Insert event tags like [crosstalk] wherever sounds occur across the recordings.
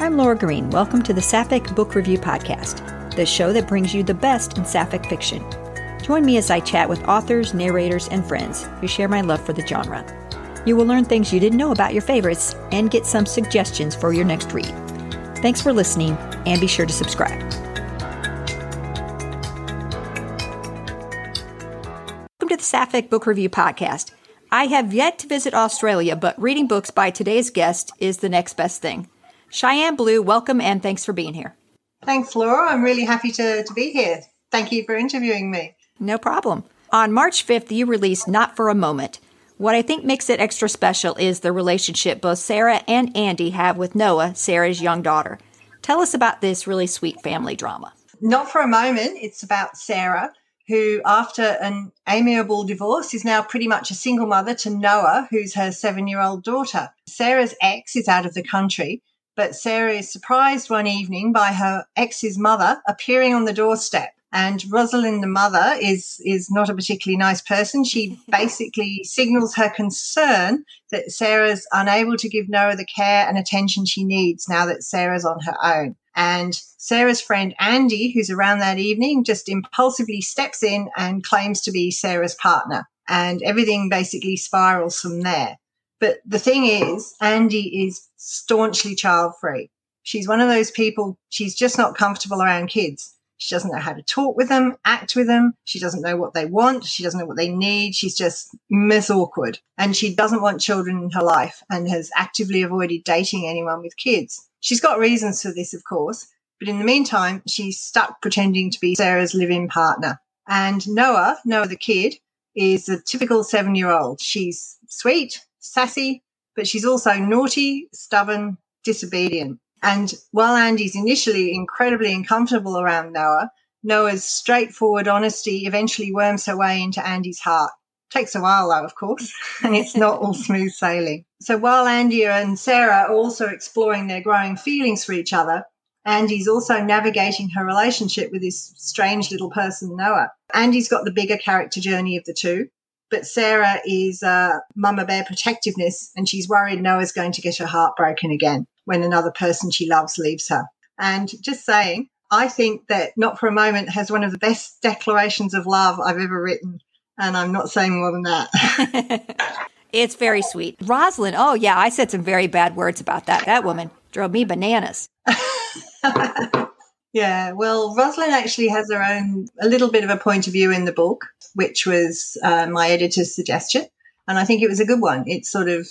I'm Laura Green. Welcome to the Sapphic Book Review Podcast, the show that brings you the best in Sapphic fiction. Join me as I chat with authors, narrators, and friends who share my love for the genre. You will learn things you didn't know about your favorites and get some suggestions for your next read. Thanks for listening, and be sure to subscribe. Welcome to the Sapphic Book Review Podcast. I have yet to visit Australia, but reading books by today's guest is the next best thing. Cheyenne Blue, welcome and thanks for being here. Thanks, Laura. I'm really happy to, to be here. Thank you for interviewing me. No problem. On March 5th, you released Not for a Moment. What I think makes it extra special is the relationship both Sarah and Andy have with Noah, Sarah's young daughter. Tell us about this really sweet family drama. Not for a moment. It's about Sarah, who, after an amiable divorce, is now pretty much a single mother to Noah, who's her seven year old daughter. Sarah's ex is out of the country, but Sarah is surprised one evening by her ex's mother appearing on the doorstep. And Rosalind, the mother, is is not a particularly nice person. She [laughs] basically signals her concern that Sarah's unable to give Noah the care and attention she needs now that Sarah's on her own. And Sarah's friend Andy, who's around that evening, just impulsively steps in and claims to be Sarah's partner. And everything basically spirals from there. But the thing is, Andy is staunchly child free. She's one of those people, she's just not comfortable around kids. She doesn't know how to talk with them, act with them. She doesn't know what they want. She doesn't know what they need. She's just miss awkward. And she doesn't want children in her life and has actively avoided dating anyone with kids. She's got reasons for this, of course. But in the meantime, she's stuck pretending to be Sarah's live in partner. And Noah, Noah the kid, is a typical seven year old. She's sweet, sassy, but she's also naughty, stubborn, disobedient. And while Andy's initially incredibly uncomfortable around Noah, Noah's straightforward honesty eventually worms her way into Andy's heart. Takes a while though, of course, [laughs] and it's not all smooth sailing. So while Andy and Sarah are also exploring their growing feelings for each other, Andy's also navigating her relationship with this strange little person, Noah. Andy's got the bigger character journey of the two. But Sarah is uh, mama bear protectiveness, and she's worried Noah's going to get her heart broken again when another person she loves leaves her. And just saying, I think that Not for a Moment has one of the best declarations of love I've ever written. And I'm not saying more than that. [laughs] it's very sweet. Rosalind, oh, yeah, I said some very bad words about that. That woman drove me bananas. [laughs] Yeah, well, Rosalind actually has her own, a little bit of a point of view in the book, which was uh, my editor's suggestion. And I think it was a good one. It sort of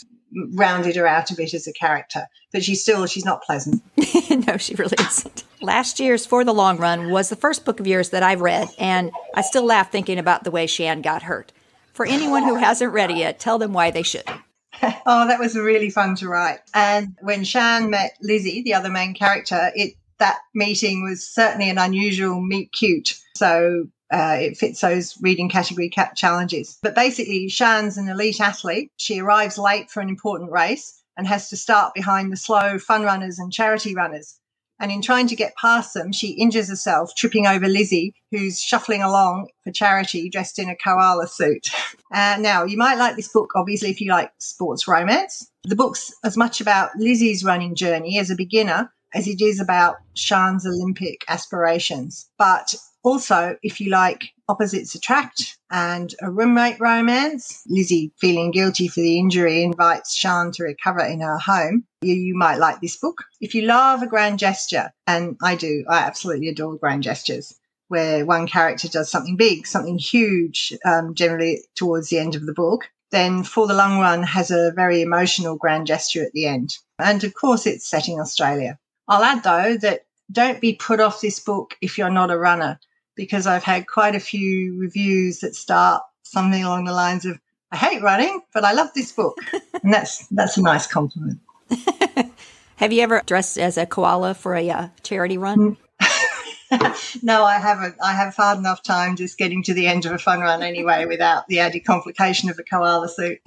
rounded her out a bit as a character, but she's still, she's not pleasant. [laughs] no, she really isn't. Last year's For the Long Run was the first book of yours that I've read, and I still laugh thinking about the way Shan got hurt. For anyone who hasn't read it yet, tell them why they should. [laughs] oh, that was really fun to write. And when Shan met Lizzie, the other main character, it that meeting was certainly an unusual meet cute. So uh, it fits those reading category cap challenges. But basically, Shan's an elite athlete. She arrives late for an important race and has to start behind the slow fun runners and charity runners. And in trying to get past them, she injures herself, tripping over Lizzie, who's shuffling along for charity dressed in a koala suit. [laughs] Uh, now, you might like this book, obviously, if you like sports romance. The book's as much about Lizzie's running journey as a beginner as it is about Shan's Olympic aspirations. But also, if you like opposites attract and a roommate romance, Lizzie feeling guilty for the injury invites Shan to recover in her home. You, you might like this book. If you love a grand gesture, and I do, I absolutely adore grand gestures where one character does something big, something huge, um, generally towards the end of the book, then For the Long Run has a very emotional grand gesture at the end. And of course, it's set in Australia. I'll add though that don't be put off this book if you're not a runner, because I've had quite a few reviews that start something along the lines of, I hate running, but I love this book. [laughs] and that's that's a nice compliment. [laughs] Have you ever dressed as a koala for a uh, charity run? [laughs] no, I haven't. I have hard enough time just getting to the end of a fun run anyway without the added complication of a koala suit.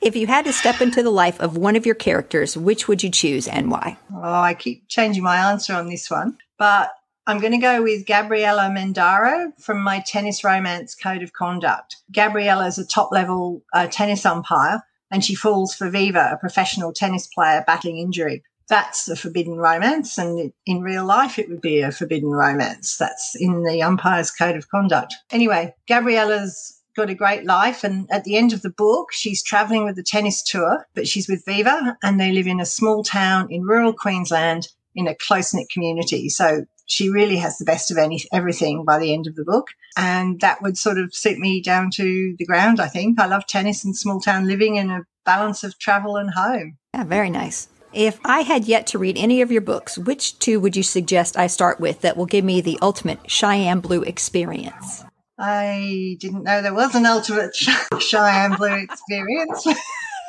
If you had to step into the life of one of your characters, which would you choose and why? Oh, I keep changing my answer on this one, but I'm going to go with Gabriella Mendaro from my tennis romance code of conduct. Gabriella is a top level uh, tennis umpire and she falls for Viva, a professional tennis player battling injury. that's a forbidden romance. And in real life, it would be a forbidden romance. That's in the umpire's code of conduct. Anyway, Gabriella's got a great life. And at the end of the book, she's traveling with the tennis tour, but she's with Viva and they live in a small town in rural Queensland in a close knit community. So she really has the best of any, everything by the end of the book. And that would sort of suit me down to the ground, I think. I love tennis and small town living and a balance of travel and home. Yeah, very nice. If I had yet to read any of your books, which two would you suggest I start with that will give me the ultimate Cheyenne Blue experience? I didn't know there was an ultimate [laughs] Cheyenne Blue experience.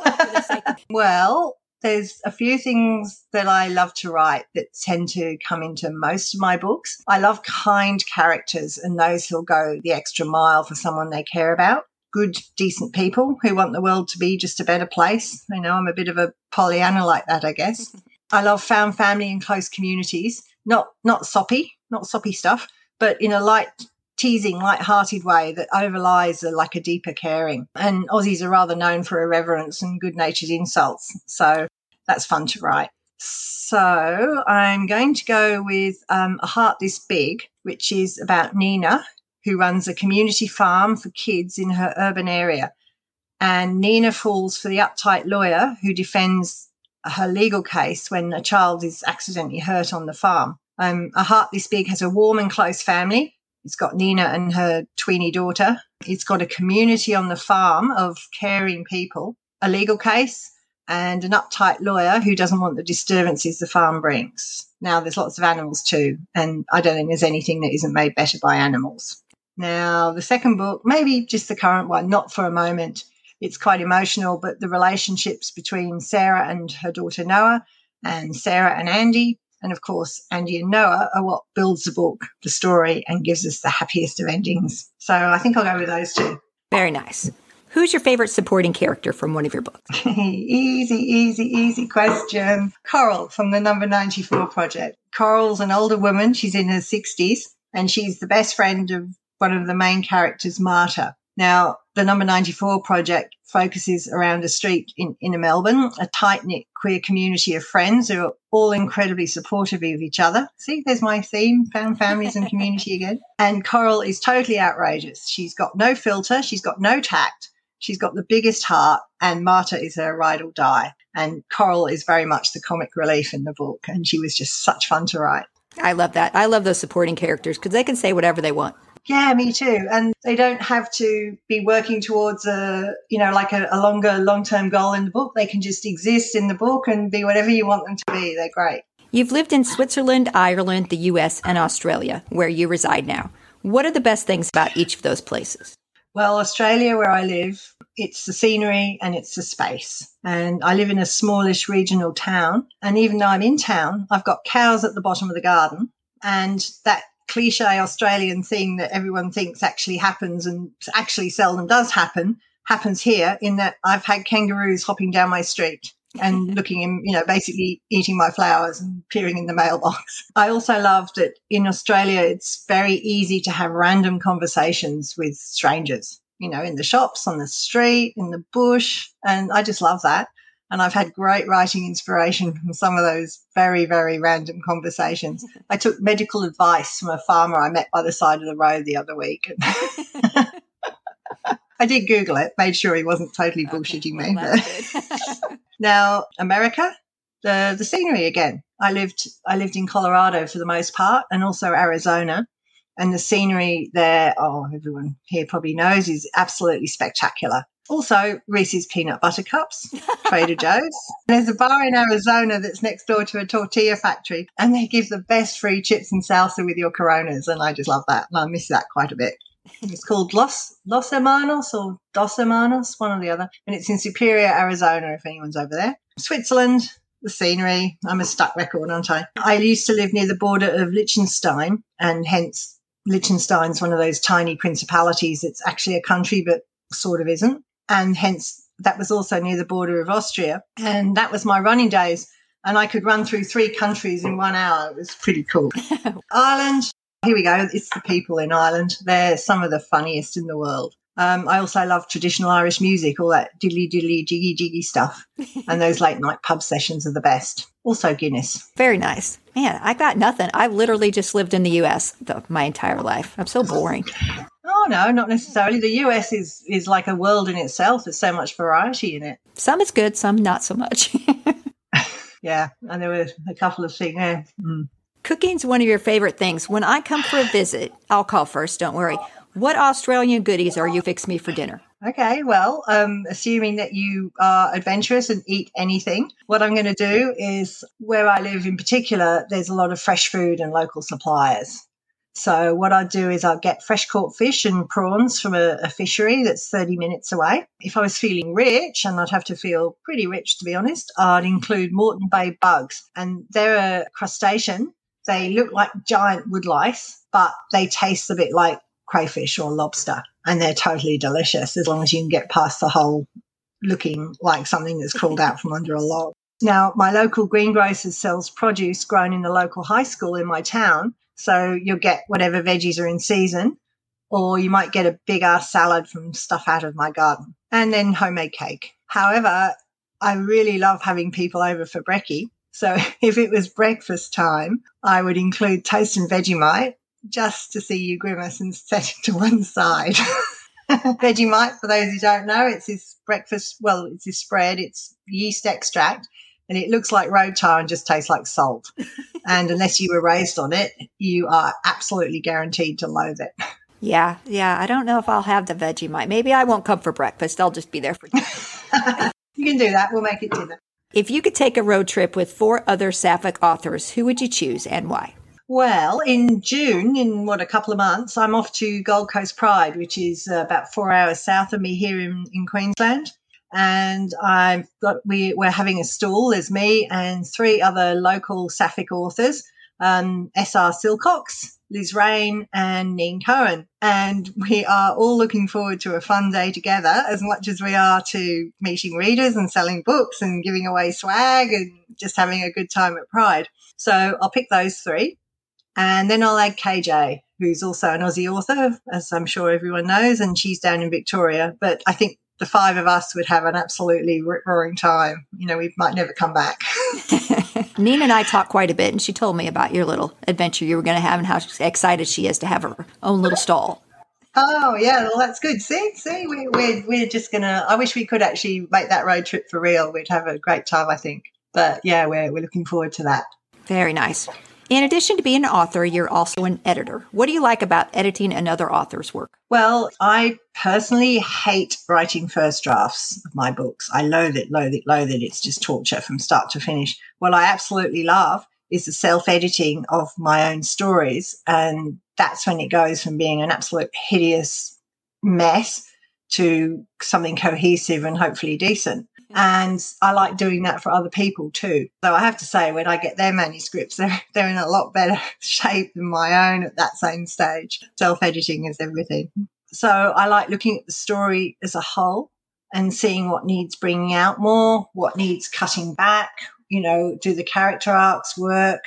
[laughs] well, there's a few things that I love to write that tend to come into most of my books. I love kind characters and those who'll go the extra mile for someone they care about. Good, decent people who want the world to be just a better place. You know, I'm a bit of a Pollyanna like that, I guess. [laughs] I love found family and close communities. Not not soppy, not soppy stuff, but in a light teasing, light-hearted way that overlies a, like a deeper caring. And Aussies are rather known for irreverence and good-natured insults, so that's fun to write. So I'm going to go with um, A Heart This Big, which is about Nina, who runs a community farm for kids in her urban area. And Nina falls for the uptight lawyer who defends her legal case when a child is accidentally hurt on the farm. Um, a Heart This Big has a warm and close family it's got Nina and her tweeny daughter. It's got a community on the farm of caring people, a legal case, and an uptight lawyer who doesn't want the disturbances the farm brings. Now, there's lots of animals too, and I don't think there's anything that isn't made better by animals. Now, the second book, maybe just the current one, not for a moment. It's quite emotional, but the relationships between Sarah and her daughter Noah, and Sarah and Andy, and of course, Andy and Noah are what builds the book, the story, and gives us the happiest of endings. So I think I'll go with those two. Very nice. Who's your favorite supporting character from one of your books? [laughs] easy, easy, easy question. Coral from the Number 94 Project. Coral's an older woman. She's in her 60s, and she's the best friend of one of the main characters, Marta. Now, the Number 94 project focuses around a street in inner Melbourne, a tight knit queer community of friends who are all incredibly supportive of each other. See, there's my theme found families and community again. [laughs] And Coral is totally outrageous. She's got no filter, she's got no tact, she's got the biggest heart, and Marta is her ride or die. And Coral is very much the comic relief in the book, and she was just such fun to write. I love that. I love those supporting characters because they can say whatever they want. Yeah, me too. And they don't have to be working towards a, you know, like a, a longer, long term goal in the book. They can just exist in the book and be whatever you want them to be. They're great. You've lived in Switzerland, Ireland, the US, and Australia, where you reside now. What are the best things about each of those places? Well, Australia, where I live, it's the scenery and it's the space. And I live in a smallish regional town. And even though I'm in town, I've got cows at the bottom of the garden. And that cliche Australian thing that everyone thinks actually happens and actually seldom does happen happens here in that I've had kangaroos hopping down my street and [laughs] looking in, you know basically eating my flowers and peering in the mailbox. [laughs] I also love that in Australia it's very easy to have random conversations with strangers, you know, in the shops, on the street, in the bush, and I just love that. And I've had great writing inspiration from some of those very, very random conversations. [laughs] I took medical advice from a farmer I met by the side of the road the other week. [laughs] [laughs] I did Google it, made sure he wasn't totally bullshitting okay, me. now, America, the the scenery again. I lived I lived in Colorado for the most part, and also Arizona, and the scenery there. Oh, everyone here probably knows is absolutely spectacular. Also, Reese's peanut butter cups, Trader Joe's. There's a bar in Arizona that's next door to a tortilla factory, and they give the best free chips and salsa with your Coronas, and I just love that. And I miss that quite a bit. It's called Los Los Hermanos or Dos Hermanos, one or the other, and it's in Superior, Arizona. If anyone's over there, Switzerland, the scenery. I'm a stuck record, aren't I? I used to live near the border of Liechtenstein, and hence Liechtenstein's one of those tiny principalities. It's actually a country, but sort of isn't and hence that was also near the border of Austria. And that was my running days. And I could run through three countries in one hour. It was pretty cool. [laughs] Ireland, here we go. It's the people in Ireland. They're some of the funniest in the world. Um, I also love traditional Irish music, all that diddly diddly jiggy jiggy stuff. [laughs] and those late night pub sessions are the best. Also Guinness. Very nice. Man, I got nothing. I've literally just lived in the US the, my entire life. I'm so boring. No, not necessarily. The US is is like a world in itself. There's so much variety in it. Some is good, some not so much. [laughs] yeah, and there were a couple of things. Yeah. Mm. Cooking's one of your favorite things. When I come for a visit, I'll call first. Don't worry. What Australian goodies are you fix me for dinner? Okay, well, um, assuming that you are adventurous and eat anything, what I'm going to do is where I live in particular, there's a lot of fresh food and local suppliers. So what I do is I'll get fresh caught fish and prawns from a, a, fishery that's 30 minutes away. If I was feeling rich, and I'd have to feel pretty rich to be honest, I'd include Moreton Bay bugs. And they're a crustacean. They look like giant woodlice, but they taste a bit like crayfish or lobster. And they're totally delicious as long as you can get past the whole looking like something that's crawled out from under a log. Now, my local greengrocer sells produce grown in the local high school in my town so you'll get whatever veggies are in season, or you might get a big ass salad from stuff out of my garden and then homemade cake. However, I really love having people over for brekkie. So [laughs] if it was breakfast time, I would include toast and Vegemite just to see you grimace and [laughs] set it to one side. [laughs] Vegemite, for those who don't know, it's this breakfast, well, it's this spread, it's yeast extract and it looks like road tar and just tastes like salt. [laughs] and unless you were raised on it, you are absolutely guaranteed to loathe it. Yeah, yeah. I don't know if I'll have the veggie Vegemite. Maybe I won't come for breakfast. I'll just be there for dinner. [laughs] you can do that. We'll make it dinner. If you could take a road trip with four other Sapphic authors, who would you choose and why? Well, in June, in what a couple of months, I'm off to Gold Coast Pride, which is about four hours south of me here in, in Queensland and I've got we we're having a stall. There's me and three other local Sapphic authors, um, S.R. Silcox, Liz Rain, and Neen Cohen, and we are all looking forward to a fun day together as much as we are to meeting readers and selling books and giving away swag and just having a good time at Pride. So I'll pick those three. And then I'll add KJ, who's also an Aussie author, as I'm sure everyone knows, and she's down in Victoria. But I think the five of us would have an absolutely rip roaring time. You know, we might never come back. [laughs] [laughs] Nina and I talked quite a bit, and she told me about your little adventure you were going to have and how excited she is to have her own little stall. Oh yeah, well that's good. See, see, we, we're we're just gonna. I wish we could actually make that road trip for real. We'd have a great time, I think. But yeah, we're we're looking forward to that. Very nice. In addition to being an author, you're also an editor. What do you like about editing another author's work? Well, I personally hate writing first drafts of my books. I loathe it, loathe it, loathe it. It's just torture from start to finish. What I absolutely love is the self editing of my own stories. And that's when it goes from being an absolute hideous mess to something cohesive and hopefully decent. Mm-hmm. And I like doing that for other people too. So I have to say, when I get their manuscripts, [laughs] they're, they're in a lot better [laughs] shape than my own at that same stage. Self editing is everything. So I like looking at the story as a whole and seeing what needs bringing out more, what needs cutting back. You know, do the character arcs work?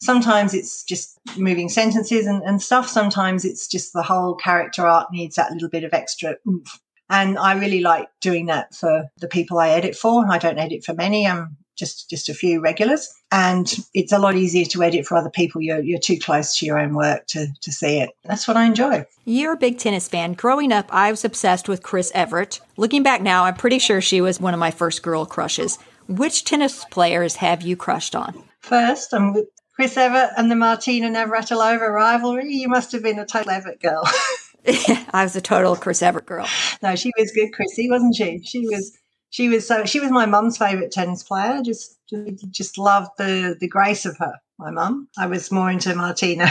Sometimes it's just moving sentences and, and stuff. Sometimes it's just the whole character arc needs that little bit of extra oomph and I really like doing that for the people I edit for. I don't edit for many. I'm just, just a few regulars. And it's a lot easier to edit for other people. You're, you're too close to your own work to, to see it. That's what I enjoy. You're a big tennis fan. Growing up, I was obsessed with Chris Evert. Looking back now, I'm pretty sure she was one of my first girl crushes. Which tennis players have you crushed on? First, I'm with Chris Evert and the Martina Navratilova rivalry. You must have been a total Evert girl. [laughs] [laughs] I was a total Chris Evert girl. No, she was good, Chrissy, wasn't she? She was. She was so. She was my mum's favourite tennis player. Just, just loved the the grace of her. My mum. I was more into Martina.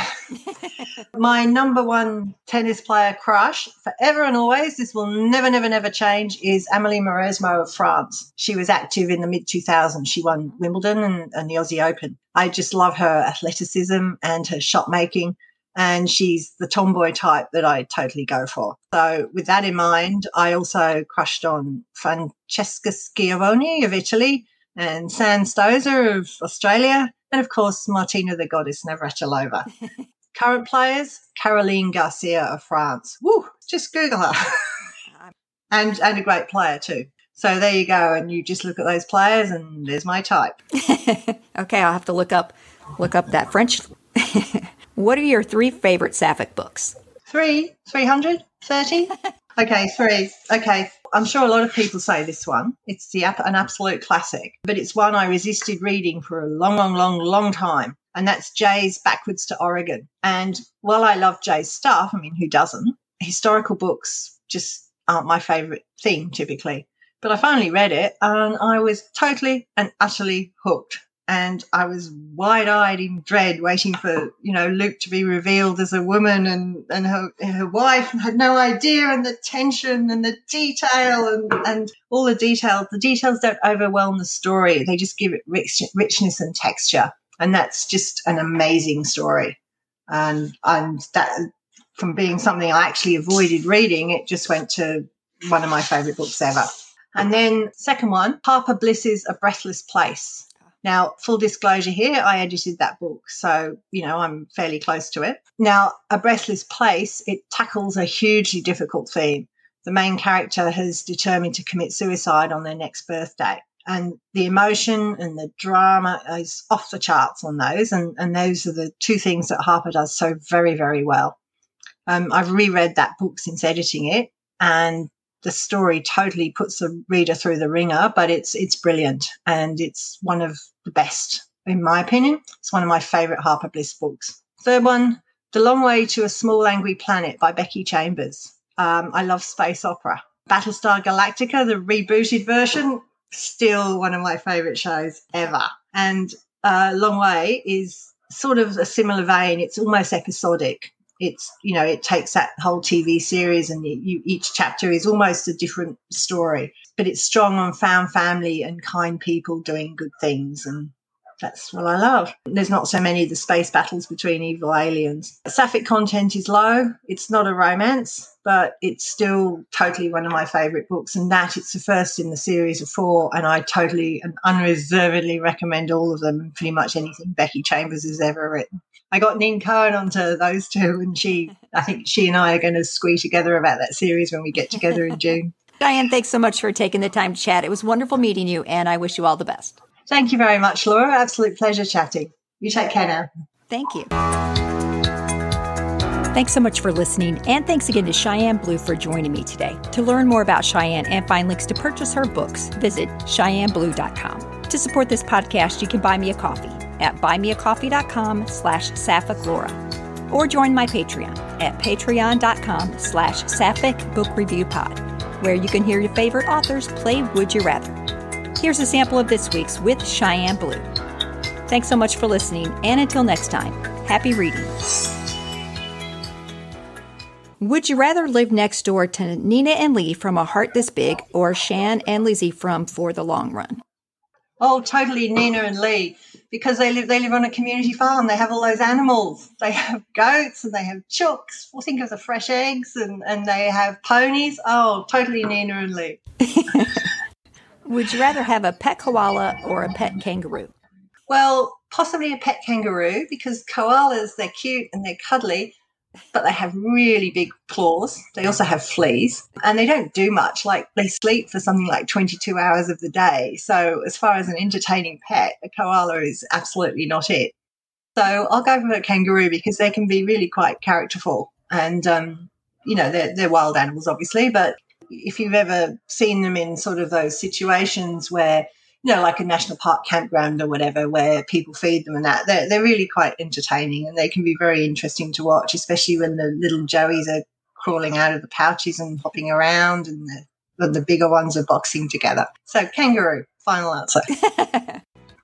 [laughs] my number one tennis player crush forever and always. This will never, never, never change. Is Amelie Mauresmo of France. She was active in the mid 2000s. She won Wimbledon and, and the Aussie Open. I just love her athleticism and her shot making and she's the tomboy type that I totally go for. So, with that in mind, I also crushed on Francesca Schiavone of Italy and Sam Stosur of Australia, and of course, Martina the Goddess Navratilova. [laughs] Current players, Caroline Garcia of France. Woo, just Google her. [laughs] [laughs] and and a great player too. So there you go, and you just look at those players, and there's my type. okay, I'll have to look up look up that French. What are your three favorite Sapphic books? Three, three hundred, thirty. [laughs] okay, three. Okay, I'm sure a lot of people say this one. It's the an absolute classic, but it's one I resisted reading for a long, long, long, long time. And that's Jae's Backwards to Oregon. And while I love Jae's stuff, I mean, who doesn't? Historical books just aren't my favorite thing typically. But I finally read it and I was totally and utterly hooked and I was wide-eyed in dread, waiting for you know Luke to be revealed as a woman and and her her wife, had no idea, and the tension and the detail and and all the details. The details don't overwhelm the story; they just give it rich, richness and texture, and that's just an amazing story. And and that from being something I actually avoided reading, it just went to one of my favorite books ever. And then second one, Harper Bliss's A Breathless Place now, full disclosure here, I edited that book, so you know I'm fairly close to it. Now, A Breathless Place, it tackles a hugely difficult theme. The main character has determined to commit suicide on their next birthday. And the emotion and the drama is off the charts on those. And, and those are the two things that Harper does so very, very well. Um, I've reread that book since editing it, and the story totally puts the reader through the ringer, but it's it's brilliant and it's one of the best in my opinion. It's one of my favorite Harper Bliss books. Third one, The Long Way to a Small Angry Planet by Becky Chambers. Um, I love space opera. Battlestar Galactica, the rebooted version, still one of my favorite shows ever. And uh, Long Way is sort of a similar vein. It's almost episodic it's you know it takes that whole TV series and you, each chapter is almost a different story, but it's strong on found family and kind people doing good things and. That's what I love. There's not so many of the space battles between evil aliens. Sapphic content is low. It's not a romance, but it's still totally one of my favourite books. And that it's the first in the series of four, and I totally and unreservedly recommend all of them. Pretty much anything Becky Chambers has ever written. I got Neen Cohen onto those two, and she, I think she and I are going to squeeze together about that series when we get together in June. [laughs] Diane, thanks so much for taking the time to chat. It was wonderful meeting you, and I wish you all the best. Thank you very much, Laura. Absolute pleasure chatting. You take care now. Thank you. Thanks so much for listening, and thanks again to Cheyenne Blue for joining me today. To learn more about Cheyenne and find links to purchase her books, visit cheyenneblue.com. To support this podcast, you can buy me a coffee at buymeacoffee.com slash sapphic or join my Patreon at patreon.com slash sapphic where you can hear your favorite authors play Would You Rather. Here's a sample of this week's with Cheyenne Blue. Thanks so much for listening, and until next time, happy reading. Would you rather live next door to Nina and Lee from A Heart This Big or Shan and Lizzie from For the Long Run? Oh, totally Nina and Lee because they live they live on a community farm. They have all those animals. They have [laughs] goats and they have chooks. Well, think of the fresh eggs and, and they have ponies. Oh, totally Nina and Lee. Would you rather have a pet koala or a pet kangaroo? Well, possibly a pet kangaroo because koalas they're cute and they're cuddly, but they have really big claws. They also have fleas and they don't do much. Like they sleep for something like 22 hours of the day. So, as far as an entertaining pet, a koala is absolutely not it. So, I'll go for a kangaroo because they can be really quite characterful. And, um, you know, they're, they're wild animals, obviously, but if you've ever seen them in sort of those situations where you know, like a national park campground or whatever, where people feed them and that. They're, they're really quite entertaining and they can be very interesting to watch, especially when the little joeys are crawling out of the pouches and hopping around and the, the bigger ones are boxing together. So, kangaroo, final answer. [laughs]